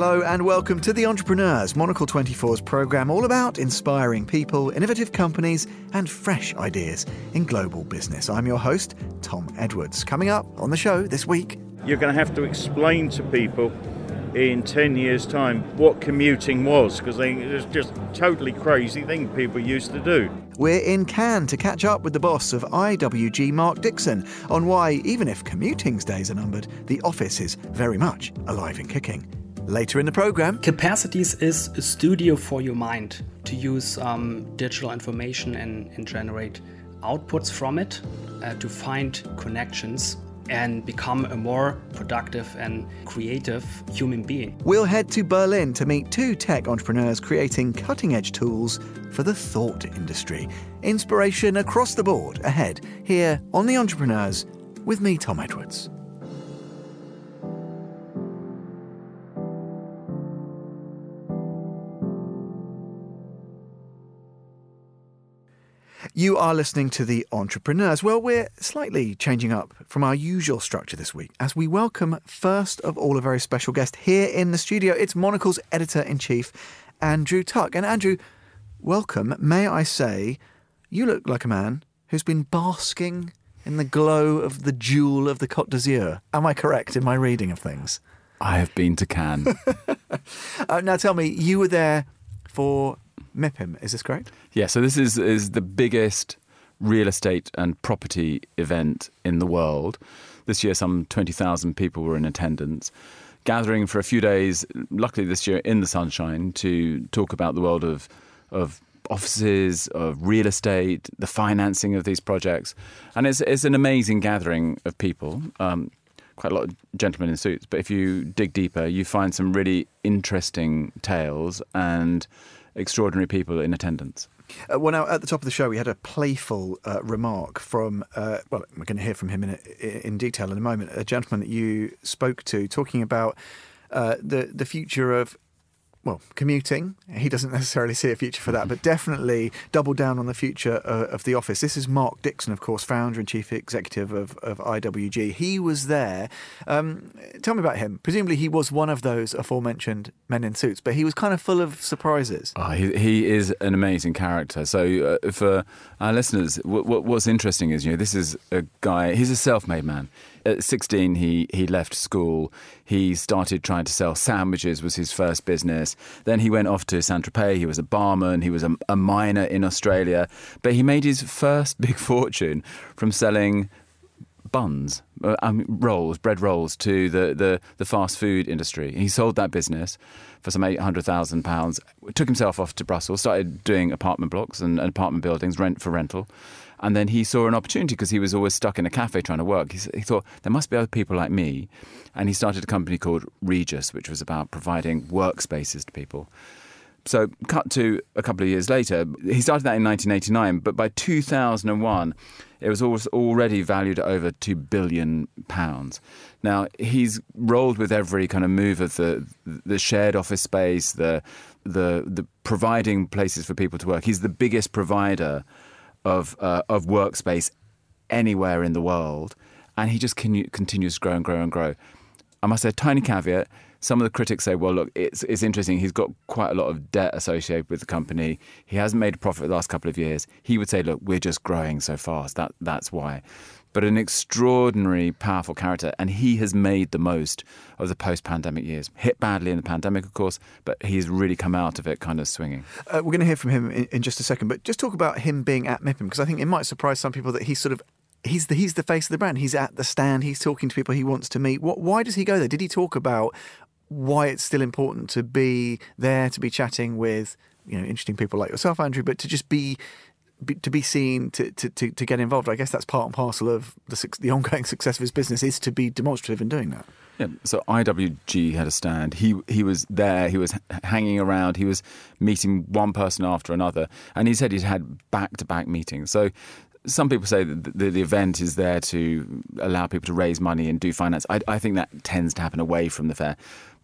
Hello and welcome to The Entrepreneurs, Monocle 24's programme all about inspiring people, innovative companies, and fresh ideas in global business. I'm your host, Tom Edwards. Coming up on the show this week. You're going to have to explain to people in 10 years' time what commuting was because it's just totally crazy thing people used to do. We're in Cannes to catch up with the boss of IWG, Mark Dixon, on why, even if commuting's days are numbered, the office is very much alive and kicking. Later in the programme, Capacities is a studio for your mind to use um, digital information and, and, generate outputs from it uh, to find connections and become a more productive and creative human being. We'll head to Berlin to meet two tech entrepreneurs creating cutting edge tools for the thought industry. Inspiration across the board ahead here on The Entrepreneurs with me, Tom Edwards. You are listening to The Entrepreneurs. Well, we're slightly changing up from our usual structure this week as we welcome, first of all, a very special guest here in the studio. It's Monocle's editor in chief, Andrew Tuck. And Andrew, welcome. May I say, you look like a man who's been basking in the glow of the jewel of the Côte d'Azur. Am I correct in my reading of things? I have been to Cannes. uh, now tell me, you were there for MIPIM, is this correct? Yeah, so this is, is the biggest real estate and property event in the world. This year, some 20,000 people were in attendance, gathering for a few days, luckily this year in the sunshine, to talk about the world of, of offices, of real estate, the financing of these projects. And it's, it's an amazing gathering of people. Um, quite a lot of gentlemen in suits, but if you dig deeper, you find some really interesting tales and extraordinary people in attendance. Uh, well, now at the top of the show, we had a playful uh, remark from, uh, well, we're going to hear from him in, a, in detail in a moment, a gentleman that you spoke to talking about uh, the, the future of well, commuting. He doesn't necessarily see a future for that, but definitely double down on the future uh, of the office. This is Mark Dixon, of course, founder and chief executive of, of IWG. He was there. Um, tell me about him. Presumably, he was one of those aforementioned men in suits, but he was kind of full of surprises. Oh, he, he is an amazing character. So, uh, for our listeners, w- w- what's interesting is, you know, this is a guy, he's a self made man at 16 he he left school. He started trying to sell sandwiches was his first business. Then he went off to Saint-Tropez he was a barman. He was a, a miner in Australia. But he made his first big fortune from selling buns, uh, um, rolls, bread rolls to the, the, the, fast food industry. He sold that business for some £800,000, took himself off to Brussels, started doing apartment blocks and, and apartment buildings, rent for rental. And then he saw an opportunity because he was always stuck in a cafe trying to work. He, he, thought there must be other people like me. And he started a company called Regus, which was about providing workspaces to people. So, cut to a couple of years later, he started that in 1989, but by 2001, it was already valued at over two billion pounds. Now he's rolled with every kind of move of the the shared office space, the the the providing places for people to work. He's the biggest provider of uh, of workspace anywhere in the world, and he just continues to grow and grow and grow. I must say, a tiny caveat. Some of the critics say, well, look, it's, it's interesting. He's got quite a lot of debt associated with the company. He hasn't made a profit the last couple of years. He would say, look, we're just growing so fast. That, that's why. But an extraordinary, powerful character. And he has made the most of the post pandemic years. Hit badly in the pandemic, of course, but he's really come out of it kind of swinging. Uh, we're going to hear from him in, in, just a second. But just talk about him being at MIPIM, because I think it might surprise some people that he's sort of he's the he's the face of the brand. He's at the stand. He's talking to people he wants to meet. What? Why does he go there? Did he talk about why it's still important to be there, to be chatting with you know interesting people like yourself, Andrew, but to just be, be to be seen, to, to, to, to, get involved. I guess that's part and parcel of the the ongoing success of his business is to be demonstrative in doing that. Yeah, so IWG had a stand. He he was there. He was hanging around. He was meeting one person after another, and he said he'd had back to back meetings. So some people say that the, the, event is there to allow people to raise money and do finance. I, I, think that tends to happen away from the fair.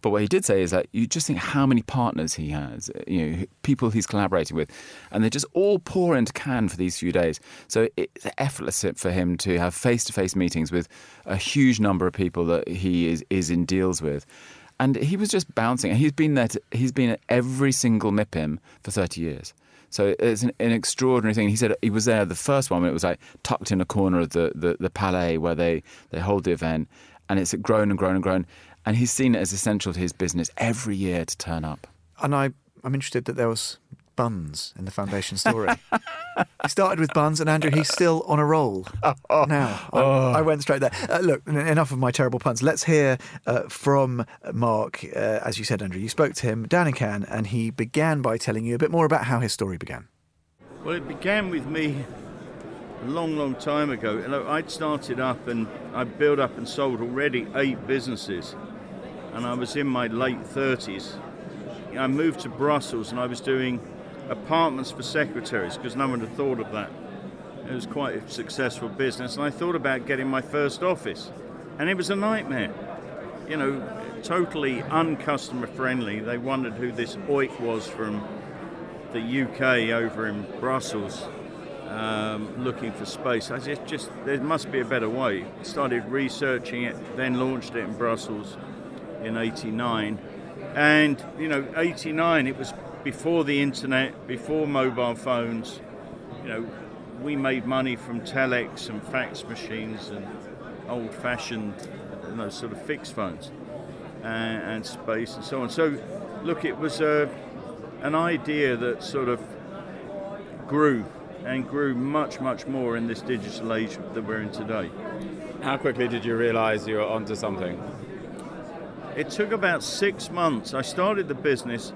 But what he did say is that you just think how many partners he has, you know, people he's collaborating with, and they just all pour into Cannes for these few days. So it's effortless for him to have face-to-face meetings with a huge number of people that he is is in deals with. and he was just bouncing. He's been there. To, he's been at every single MIPIM for thirty years. So it's an, an, extraordinary thing. He said he was there the first one when it was like tucked in a corner of the, the, the Palais where they, they hold the event, and it's grown and grown and grown. And he's seen it as essential to his business every year to turn up. And I, I'm interested that there was buns in the foundation story. he started with buns, and Andrew, he's still on a roll now. Oh. I, went straight there. Uh, look, enough of my terrible puns. Let's hear uh, from Mark. Uh, as you said, Andrew, you spoke to him down in Cannes, and he began by telling you a bit more about how his story began. Well, it began with me a long, long time ago. And I'd started up and I built up and sold already eight businesses. And I was in my late 30s. I moved to Brussels and I was doing apartments for secretaries because no one had thought of that. It was quite a successful business, and I thought about getting my first office, and it was a nightmare. You know, totally uncustomer friendly. They wondered who this oik was from the UK over in Brussels, um, looking for space. I just, just there must be a better way. Started researching it, then launched it in Brussels in '89, and you know, '89 it was before the internet, before mobile phones, you know, we made money from telex and fax machines and old-fashioned, you know, sort of fixed phones and, and space and so on. So, look, it was a, an idea that sort of grew and grew much, much more in this digital age that we're in today. How quickly did you realise you were onto something? It took about six months. I started the business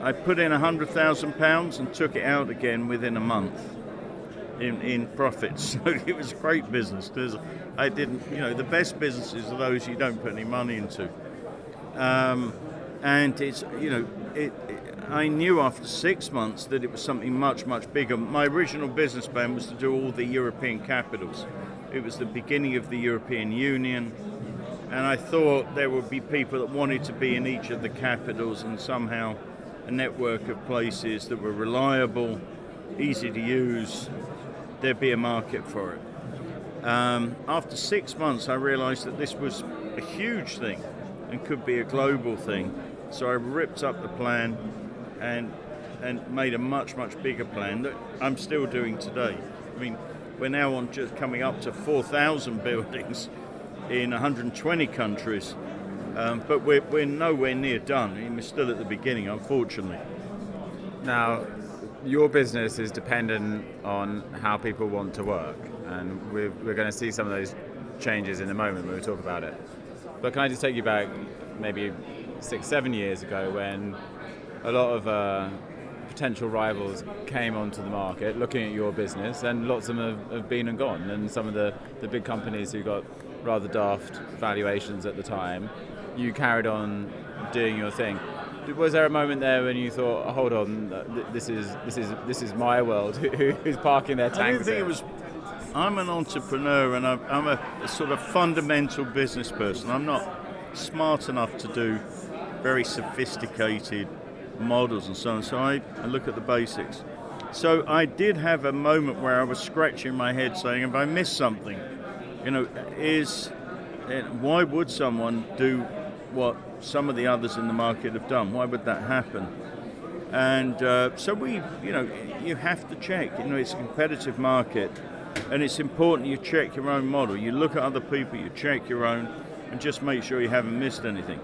I put in £100,000 and took it out again within a month in, in profits. So it was a great business because I didn't, you know, the best businesses are those you don't put any money into. Um, and it's, you know, it, it, I knew after six months that it was something much, much bigger. My original business plan was to do all the European capitals. It was the beginning of the European Union, and I thought there would be people that wanted to be in each of the capitals and somehow a network of places that were reliable, easy to use, there'd be a market for it. Um, after six months, I realized that this was a huge thing and could be a global thing. So I ripped up the plan and and made a much much bigger plan that I'm still doing today. I mean, we're now on just coming up to 4,000 buildings in 120 countries um, but we're, we're nowhere near done. We're still at the beginning, unfortunately. Now, your business is dependent on how people want to work, and we're, we're going to see some of those changes in a moment when we talk about it. But can I just take you back maybe six, seven years ago when a lot of uh, potential rivals came onto the market looking at your business, and lots of them have, have been and gone, and some of the, the big companies who got rather daft valuations at the time you carried on doing your thing. Was there a moment there when you thought, oh, "Hold on, uh, this is this is this is my world"? Who's parking their tanks? I didn't think it was. I'm an entrepreneur and I'm a, a sort of fundamental business person. I'm not smart enough to do very sophisticated models and so on. So I, I look at the basics. So I did have a moment where I was scratching my head, saying, "If I missed something, you know, is why would someone do what some of the others in the market have done. Why would that happen? And uh, so we, you know, you have to check. You know, it's a competitive market, and it's important you check your own model. You look at other people, you check your own, and just make sure you haven't missed anything.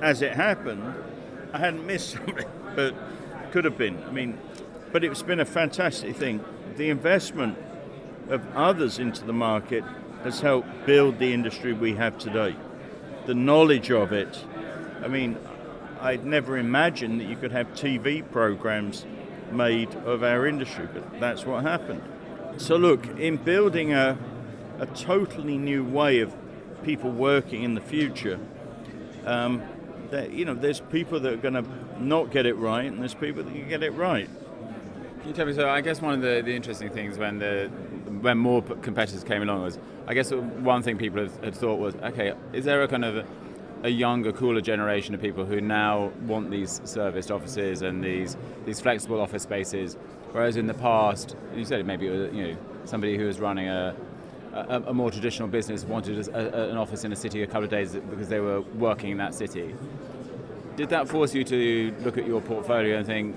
As it happened, I hadn't missed something, but could have been. I mean, but it's been a fantastic thing. The investment of others into the market has helped build the industry we have today the knowledge of it. I mean, I'd never imagined that you could have TV programs made of our industry, but that's what happened. So, look, in building a, a totally new way of people working in the future, um, that, you know, there's people that are going to not get it right, and there's people that can get it right. Can you tell me? So, I guess one of the, the interesting things when the when more competitors came along was, I guess one thing people had, thought was, okay, is there a kind of a, a, younger, cooler generation of people who now want these serviced offices and these these flexible office spaces, whereas in the past, you said maybe it was, you know somebody who was running a a, a more traditional business wanted a, an office in a city a couple of days because they were working in that city. Did that force you to look at your portfolio and think,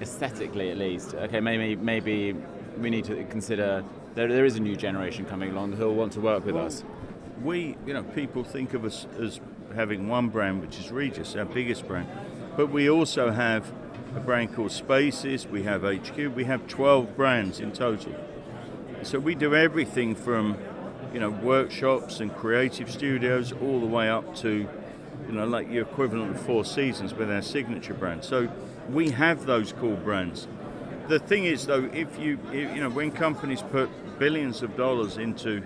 aesthetically at least, okay, maybe maybe we need to consider there, there is a new generation coming along who'll want to work with well, us. We, you know, people think of us as having one brand, which is Regus, our biggest brand, but we also have a brand called Spaces. We have HQ. We have 12 brands in total. So we do everything from, you know, workshops and creative studios all the way up to, you know, like your equivalent of Four Seasons with our signature brand. So we have those cool brands. The thing is, though, if you, you know, when companies put billions of dollars into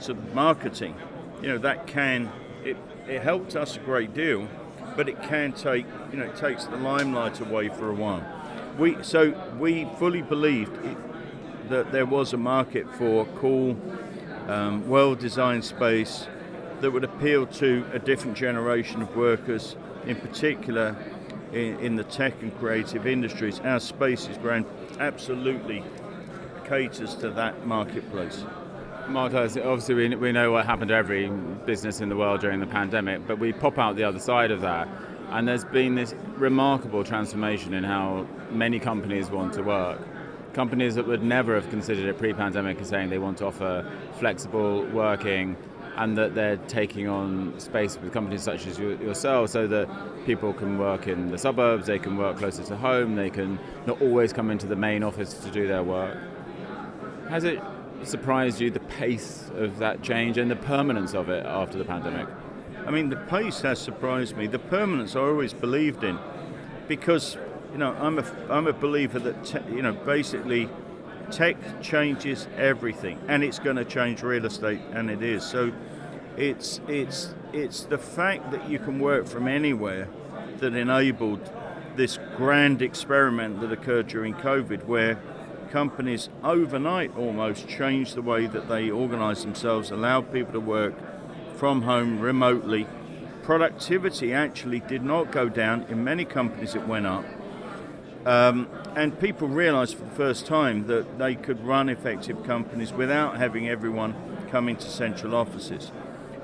sort of marketing, you know, that can, it, it helped us a great deal, but it can take, you know, it takes the limelight away for a while. We, so we fully believed it, that there was a market for cool, um, well-designed space that would appeal to a different generation of workers, in particular in, in the tech and creative industries. Our Spaces brand absolutely caters to that marketplace. Mark, obviously we, we know what happened to every business in the world during the pandemic, but we pop out the other side of that, and there's been this remarkable transformation in how many companies want to work. Companies that would never have considered it pre-pandemic are saying they want to offer flexible working, and that they're taking on space with companies such as yourself so that people can work in the suburbs, they can work closer to home, they can not always come into the main office to do their work. Has it surprised you the pace of that change and the permanence of it after the pandemic? I mean, the pace has surprised me. The permanence I always believed in because, you know, I'm a, I'm a believer that, te- you know, basically tech changes everything and it's going to change real estate and it is. So it's, it's, it's the fact that you can work from anywhere that enabled this grand experiment that occurred during COVID where companies overnight almost changed the way that they organise themselves, allowed people to work from home remotely. Productivity actually did not go down. In many companies, it went up. Um, and people realised for the first time that they could run effective companies without having everyone come into central offices.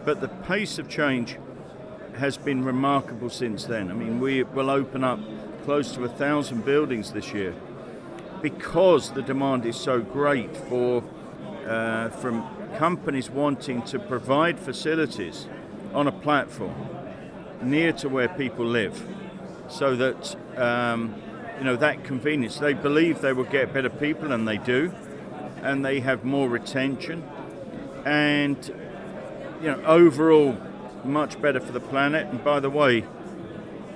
But the pace of change has been remarkable since then. I mean, we will open up close to a thousand buildings this year because the demand is so great for uh, from companies wanting to provide facilities on a platform near to where people live, so that um, you know that convenience. They believe they will get better people, and they do, and they have more retention, and you know overall much better for the planet. And by the way,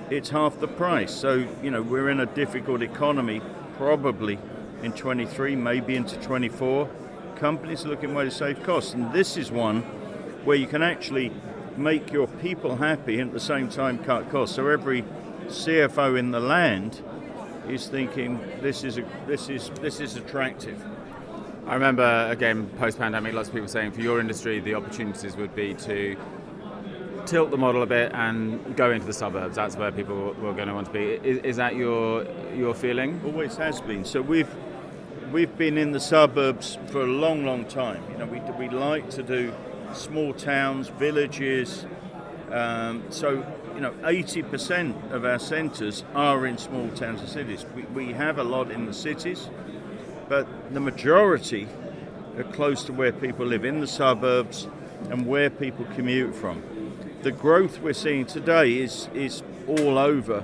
it's half the price. So you know we're in a difficult economy probably in 23, maybe into 24. Companies are looking way to save costs, and this is one where you can actually make your people happy and at the same time cut costs. So every CFO in the land is thinking this is a, this is this is attractive. I remember again post pandemic, lots of people saying for your industry the opportunities would be to tilt the model a bit and go into the suburbs. That's where people were going to want to be. Is, is that your your feeling? Always has been. So we've we've been in the suburbs for a long, long time. You know, we we like to do small towns, villages. Um, so you know, 80% of our centres are in small towns and cities. We, we have a lot in the cities, but the majority are close to where people live, in the suburbs, and where people commute from the growth we're seeing today is is all over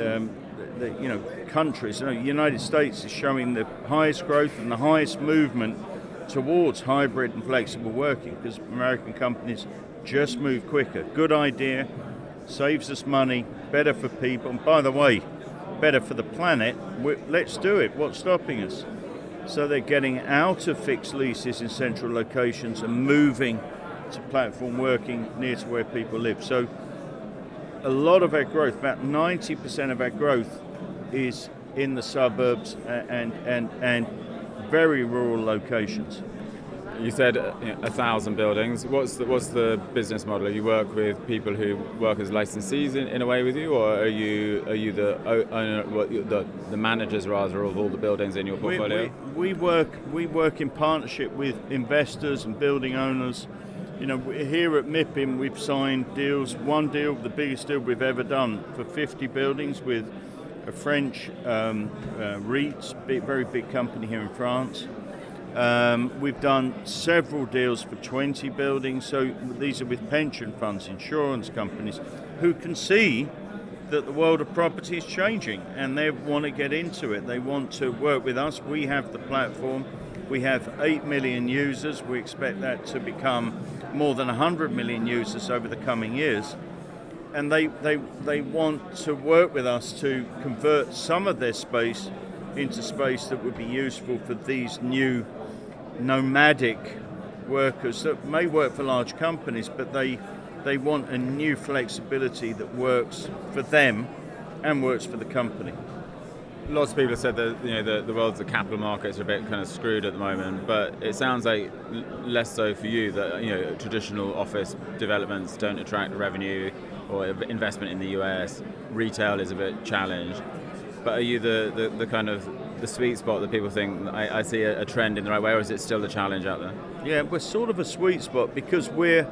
um, the, you know countries. You know, the United States is showing the highest growth and the highest movement towards hybrid and flexible working because American companies just move quicker. Good idea, saves us money, better for people, and by the way, better for the planet. Let's do it. What's stopping us? So they're getting out of fixed leases in central locations and moving to platform working near to where people live. So a lot of our growth, about 90% of our growth, is in the suburbs and and and very rural locations. You said uh, you know, a thousand buildings. What's the, what's the business model? You work with people who work as licensees in, in a way with you, or are you are you the owner, the, the managers rather of all the buildings in your portfolio? We, we, we work we work in partnership with investors and building owners. You know, here at MIPIM, we've signed deals. One deal, the biggest deal we've ever done, for 50 buildings with a French um, uh, REIT, big, very big company here in France. Um, we've done several deals for 20 buildings, so these are with pension funds, insurance companies, who can see that the world of property is changing and they want to get into it. They want to work with us. We have the platform. We have 8 million users. We expect that to become more than 100 million users over the coming years. And they, they, they want to work with us to convert some of their space into space that would be useful for these new nomadic workers that may work for large companies, but they they want a new flexibility that works for them and works for the company. Lots of people have said that you know the, the world's the capital markets are a bit kind of screwed at the moment, but it sounds like less so for you that you know traditional office developments don't attract revenue or investment in the US. Retail is a bit challenged, but are you the, the, the kind of the sweet spot that people think I, I see a, a, trend in the right way, or is it still a challenge out there? Yeah, we're sort of a sweet spot because we're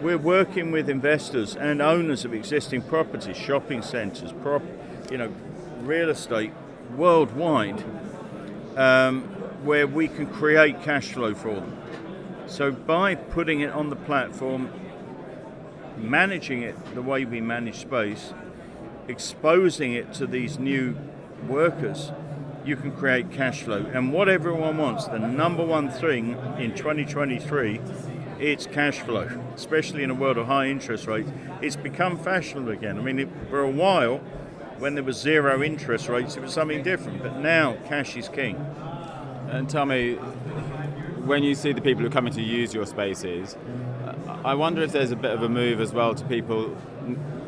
we're working with investors and owners of existing properties, shopping centres, prop, you know, real estate worldwide, um, where we can create cash flow for them. So by putting it on the platform, managing it the way we manage space, exposing it to these new workers you can create cash flow. And what everyone wants, the number one thing in 2023, it's cash flow, especially in a world of high interest rates. It's become fashionable again. I mean, it, for a while, when there was zero interest rates, it was something different. But now, cash is king. And tell me, when you see the people who are coming to use your spaces, I wonder if there's a bit of a move as well to people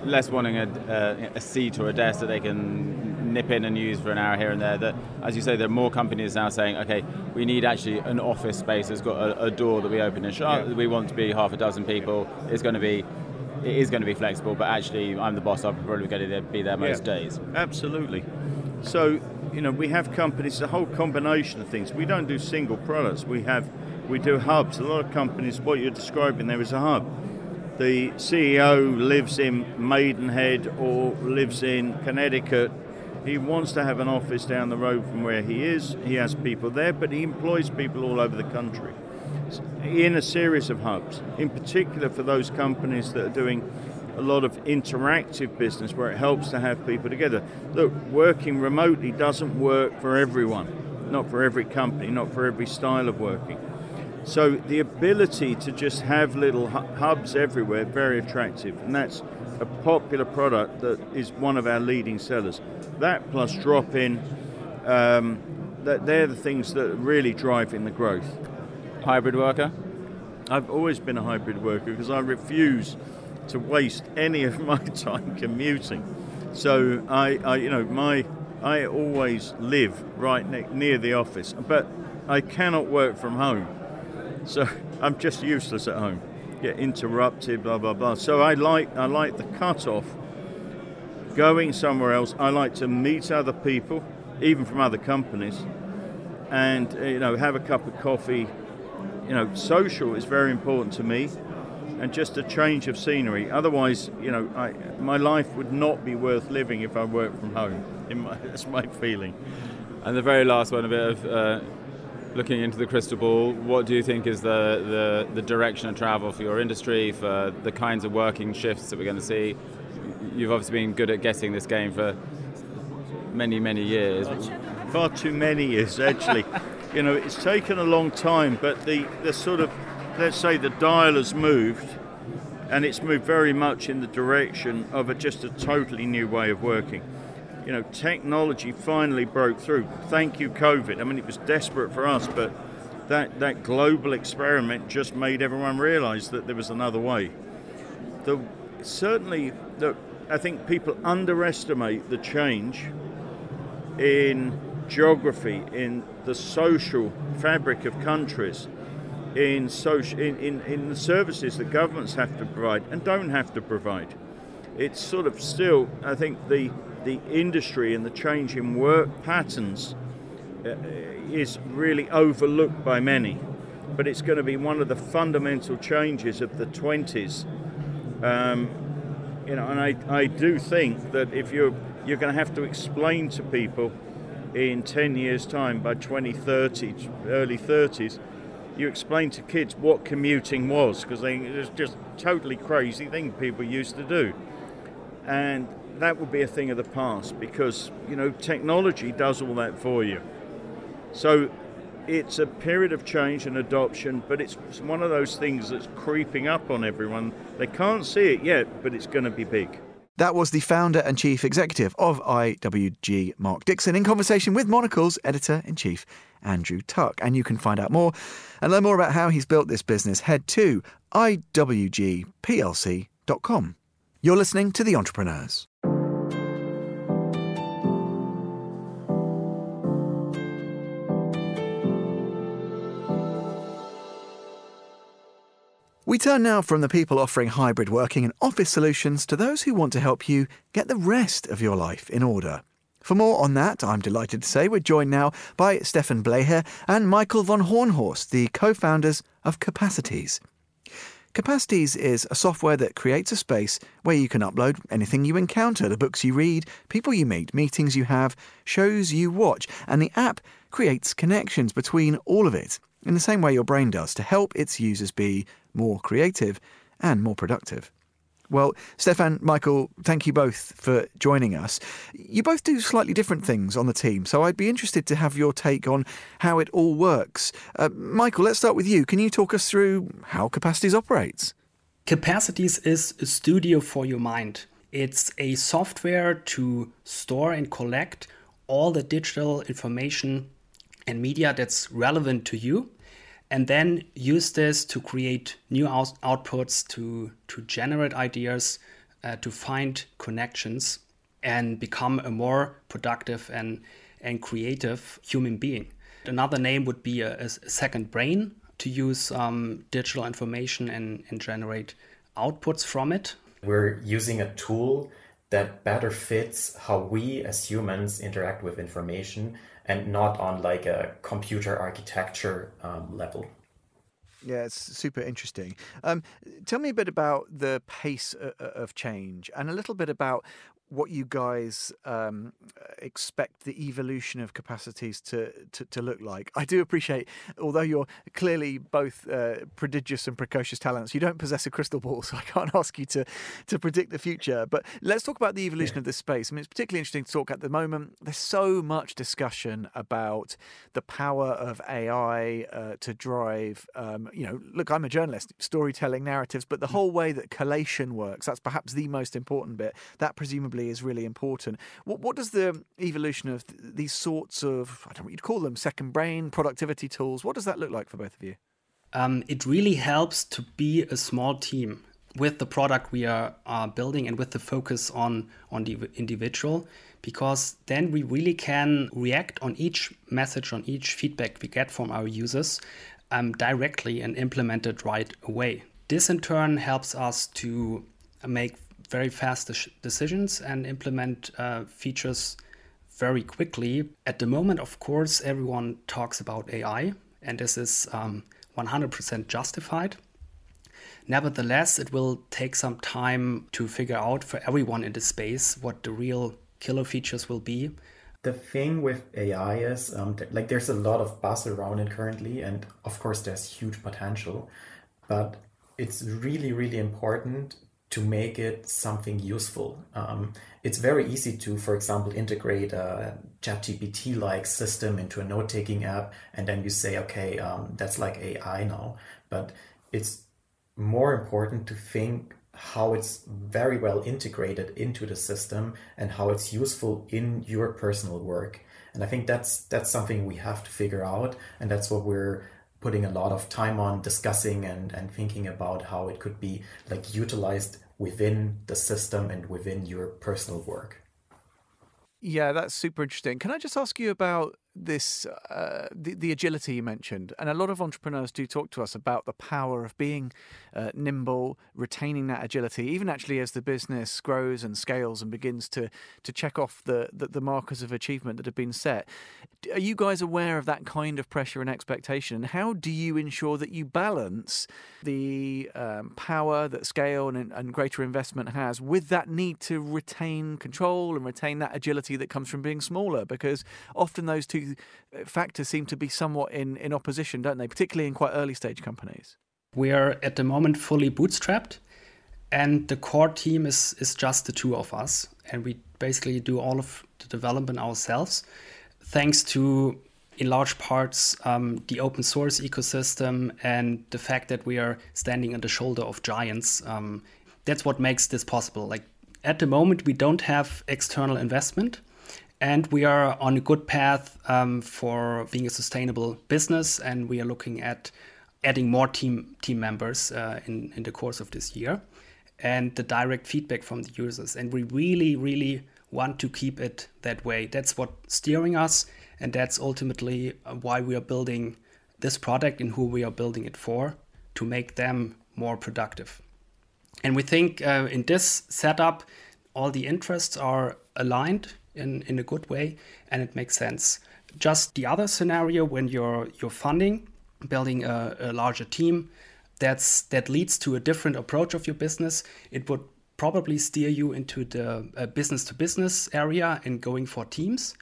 less wanting a, a, seat or a desk that they can nip in and use for an hour here and there. That, as you say, there are more companies now saying, okay, we need actually an office space that's got a, a door that we open and shut. Yeah. We want to be half a dozen people. It's going to be it is going to be flexible, but actually, I'm the boss. I'm probably going to be there most yeah, days. Absolutely. So, you know, we have companies, a whole combination of things. We don't do single products. We have, we do hubs. A lot of companies, what you're describing there is a hub the CEO lives in Maidenhead or lives in Connecticut. He wants to have an office down the road from where he is. He has people there, but he employs people all over the country in a series of hubs, in particular for those companies that are doing a lot of interactive business where it helps to have people together. Look, working remotely doesn't work for everyone, not for every company, not for every style of working. So the ability to just have little hubs everywhere, very attractive, and that's a popular product that is one of our leading sellers. That plus drop in, um, that they're the things that are really driving the growth. Hybrid worker? I've always been a hybrid worker because I refuse to waste any of my time commuting. So I, I you know, my I always live right ne- near the office, but I cannot work from home. So I'm just useless at home. Get interrupted, blah blah blah. So I like I like the cut off. Going somewhere else. I like to meet other people, even from other companies, and you know have a cup of coffee. You know, social is very important to me, and just a change of scenery. Otherwise, you know, I, my life would not be worth living if I worked from home. My, that's my feeling. And the very last one, a bit of uh, looking into the crystal ball, what do you think is the, the, the direction of travel for your industry, for the kinds of working shifts that we're going to see? You've obviously been good at guessing this game for many, many years. Far too many years, actually. you know, it's taken a long time, but the, the sort of, let's say the dial has moved, and it's moved very much in the direction of a, just a totally new way of working you know, technology finally broke through. Thank you, COVID. I mean, it was desperate for us, but that, that global experiment just made everyone realize that there was another way. The, certainly, the, I think people underestimate the change in geography, in the social fabric of countries in, social, in, in, in the services that governments have to provide and don't have to provide. It's sort of still, I think, the, the industry and the change in work patterns uh, is really overlooked by many. But it's going to be one of the fundamental changes of the 20s. Um, you know, and I, I do think that if you're, you're going to have to explain to people in 10 years' time, by 2030, early 30s, you explain to kids what commuting was because it's just totally crazy thing people used to do. And that would be a thing of the past because, you know, technology does all that for you. So it's a period of change and adoption, but it's one of those things that's creeping up on everyone. They can't see it yet, but it's going to be big. That was the founder and chief executive of IWG, Mark Dixon, in conversation with Monocle's editor in chief, Andrew Tuck. And you can find out more and learn more about how he's built this business. Head to iwgplc.com. You're listening to The Entrepreneurs. We turn now from the people offering hybrid working and office solutions to those who want to help you get the rest of your life in order. For more on that, I'm delighted to say we're joined now by Steffen Bleher and Michael von Hohnhorst, the co founders of Capacities. Capacities is a software that creates a space where you can upload anything you encounter the books you read, people you meet, meetings you have, shows you watch, and the app creates connections between all of it in the same way your brain does to help its users be more creative and more productive. Well, Steffen, Michael, thank you both for joining us. You both do slightly different things on the team, so I'd be interested to have your take on how it all works. Uh, Michael, let's start with you. Can you talk us through how Capacities operates? Capacities is a studio for your mind. It's a software to store and collect all the digital information and media that's relevant to you and then use this to create new out- outputs to to generate ideas uh, to find connections and become a more productive and and creative human being. Another name would be a, a second brain to use um, digital information and, and generate outputs from it. We're using a tool that better fits how we as humans interact with information and not on like a computer architecture um, level. Yeah, it's super interesting. Um, tell me a bit about the pace of change and a little bit about what you guys um, expect the evolution of capacities to, to, to, look like. I do appreciate, although you're clearly both uh, prodigious and precocious talents, you don't possess a crystal ball, so I can't ask you to, to predict the future. But let's talk about the evolution yeah. of this space. I mean, it's particularly interesting to talk at the moment. There's so much discussion about the power of AI uh, to drive, um, you know, look, I'm a journalist, storytelling narratives, but the mm. whole way that collation works, that's perhaps the most important bit. That presumably is really important. What, what does the evolution of th- these sorts of, I don't know what you'd call them, second brain, productivity tools, what does that look like for both of you? Um, it really helps to be a small team with the product we are, are building and with the focus on, on the individual because then we really can react on each message, on each feedback we get from our users um, directly and implement it right away. This in turn helps us to make very fast decisions and implement uh, features very quickly. At the moment, of course, everyone talks about AI, and this is um, 100% justified. Nevertheless, it will take some time to figure out for everyone in the space what the real killer features will be. The thing with AI is um, like there's a lot of buzz around it currently, and of course, there's huge potential, but it's really, really important to make it something useful. Um, it's very easy to, for example, integrate a ChatGPT like system into a note taking app, and then you say, okay, um, that's like AI now. But it's more important to think how it's very well integrated into the system and how it's useful in your personal work. And I think that's that's something we have to figure out, and that's what we're putting a lot of time on discussing and, and thinking about how it could be like utilized within the system and within your personal work. Yeah, that's super interesting. Can I just ask you about this uh, the, the, agility you mentioned, and a lot of entrepreneurs do talk to us about the power of being uh, nimble, retaining that agility, even actually as the business grows and scales and begins to to check off the, the, the markers of achievement that have been set. Are you guys aware of that kind of pressure and expectation? And how do you ensure that you balance the um, power that scale and, and greater investment has with that need to retain control and retain that agility that comes from being smaller? Because often those two factors seem to be somewhat in, in opposition, don't they? Particularly in quite early stage companies. We are at the moment fully bootstrapped, and the core team is, is just the two of us. And we basically do all of the development ourselves, thanks to, in large parts, um, the open source ecosystem and the fact that we are standing on the shoulder of giants. Um, that's what makes this possible. Like at the moment, we don't have external investment and we are on a good path um, for being a sustainable business and we are looking at adding more team team members uh, in, in the course of this year. And the direct feedback from the users. And we really really want to keep it that way. That's what steering us and that's ultimately why we are building this product and who we are building it for to make them more productive. And we think uh, in this setup all the interests are aligned in, in a good way and it makes sense. Just the other scenario when you're you're funding, building a, a larger team, that's that leads to a different approach of your business. It would probably steer you into the business to business area and going for teams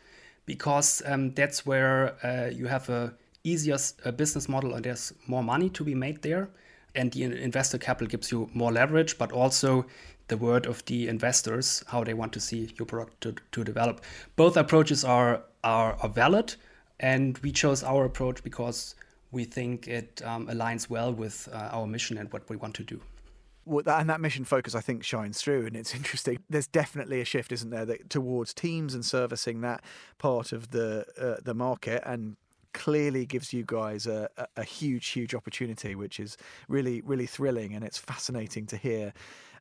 because um, that's where uh, you have a easier uh, business model and there's more money to be made there and the investor capital gives you more leverage but also the word of the investors, how they want to see your product to, to develop. Both approaches are, are, are valid, and we chose our approach because we think it um, aligns well with uh, our mission and what we want to do. Well, that, and that mission focus, I think, shines through, and it's interesting. There's definitely a shift, isn't there, that, towards teams and servicing that part of the uh, the market, and clearly gives you guys a, a, a, huge, huge opportunity, which is really, really thrilling, and it's fascinating to hear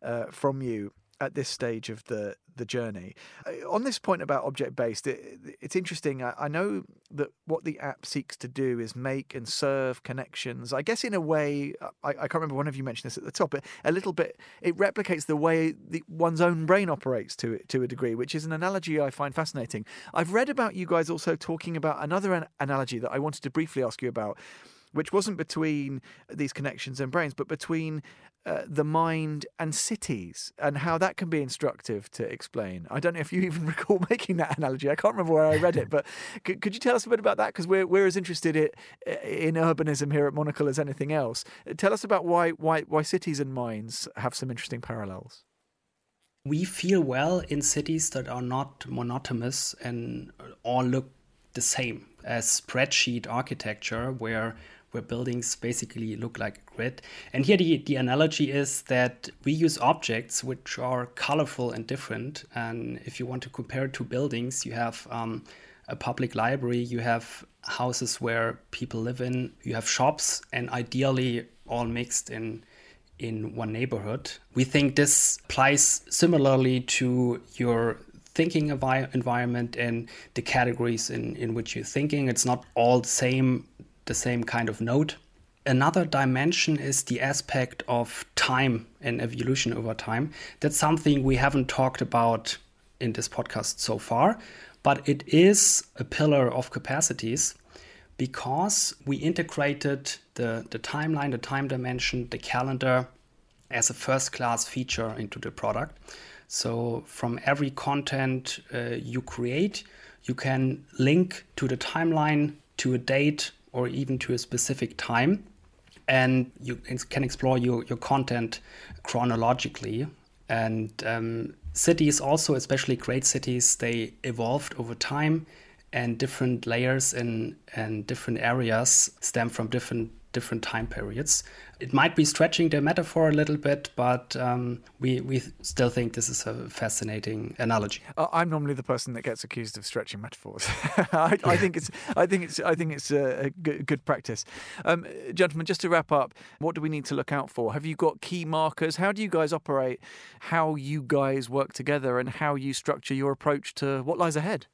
uh, from you at this stage of the the journey. Uh, on this point about object based, it, it's interesting. I, I, know that what the app seeks to do is make and serve connections. I guess in a way, I, I can't remember one of you mentioned this at the top, but a little bit it replicates the way the, one's own brain operates to to a degree, which is an analogy I find fascinating. I've read about you guys also talking about another an- analogy that I wanted to briefly ask you about which wasn't between these connections and brains, but between uh, the mind and cities and how that can be instructive to explain. I don't know if you even recall making that analogy. I can't remember where I read it, but could, could you tell us a bit about that? Because we're, we're as interested in, in urbanism here at Monocle as anything else. Tell us about why, why, why cities and minds have some interesting parallels. We feel well in cities that are not monotonous and all look the same as spreadsheet architecture, where where buildings basically look like a grid. And here the, the analogy is that we use objects which are colorful and different. And if you want to compare two buildings, you have um, a public library, you have houses where people live in, you have shops, and ideally all mixed in in one neighborhood. We think this applies similarly to your thinking envi- environment and the categories in, in which you're thinking. It's not all the same the same kind of node. Another dimension is the aspect of time and evolution over time. That's something we haven't talked about in this podcast so far, but it is a pillar of capacities because we integrated the, the timeline, the time dimension, the calendar as a first class feature into the product. So, from every content uh, you create, you can link to the timeline, to a date, or even to a specific time. And you can explore your, your content chronologically. And um, cities, also, especially great cities, they evolved over time, and different layers in, and different areas stem from different different time periods. It might be stretching the metaphor a little bit, but um, we, we still think this is a fascinating analogy. Uh, I'm normally the person that gets accused of stretching metaphors. I, I, think it's I think it's I think it's a, a good, practice. Um, gentlemen, just to wrap up, what do we need to look out for? Have you got key markers? How do you guys operate? How you guys work together, and how you structure your approach to what lies ahead?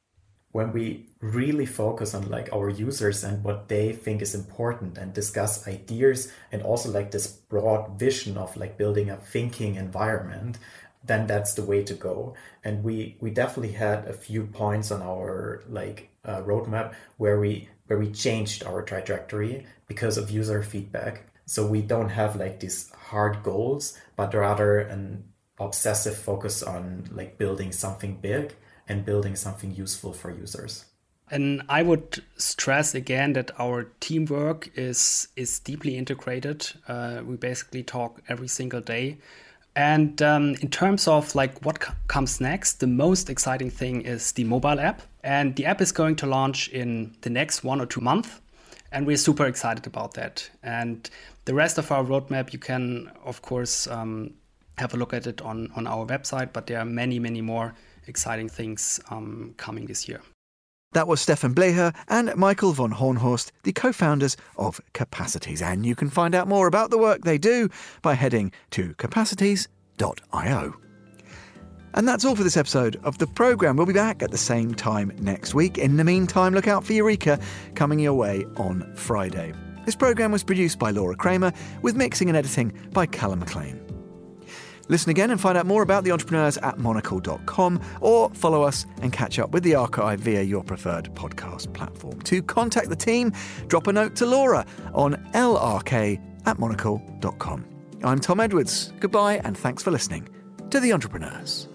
When we really focus on like our users and what they think is important and discuss ideas and also like this broad vision of like building a thinking environment then that's the way to go. And we we definitely had a few points on our like uh, roadmap where we where we changed our trajectory because of user feedback. So we don't have like these hard goals but rather an obsessive focus on like building something big and building something useful for users. And I would stress again that our teamwork is is deeply integrated. Uh, we basically talk every single day. And um, in terms of like what comes next, the most exciting thing is the mobile app. And the app is going to launch in the next one or two months. And we're super excited about that. And the rest of our roadmap, you can, of course, um, have a look at it on, on our website. But there are many, many more exciting things um, coming this year. That was Steffen Bleher and Michael von Hohnhorst, the co founders of Capacities. And you can find out more about the work they do by heading to capacities.io. And that's all for this episode of the programme. We'll be back at the same time next week. In the meantime, look out for Eureka coming your way on Friday. This programme was produced by Laura Kramer with mixing and editing by Callum McLean. Listen again and find out more about the entrepreneurs at monocle.com or follow us and catch up with the archive via your preferred podcast platform. To contact the team, drop a note to Laura on lrk at monocle.com. I'm Tom Edwards. Goodbye and thanks for listening to The Entrepreneurs.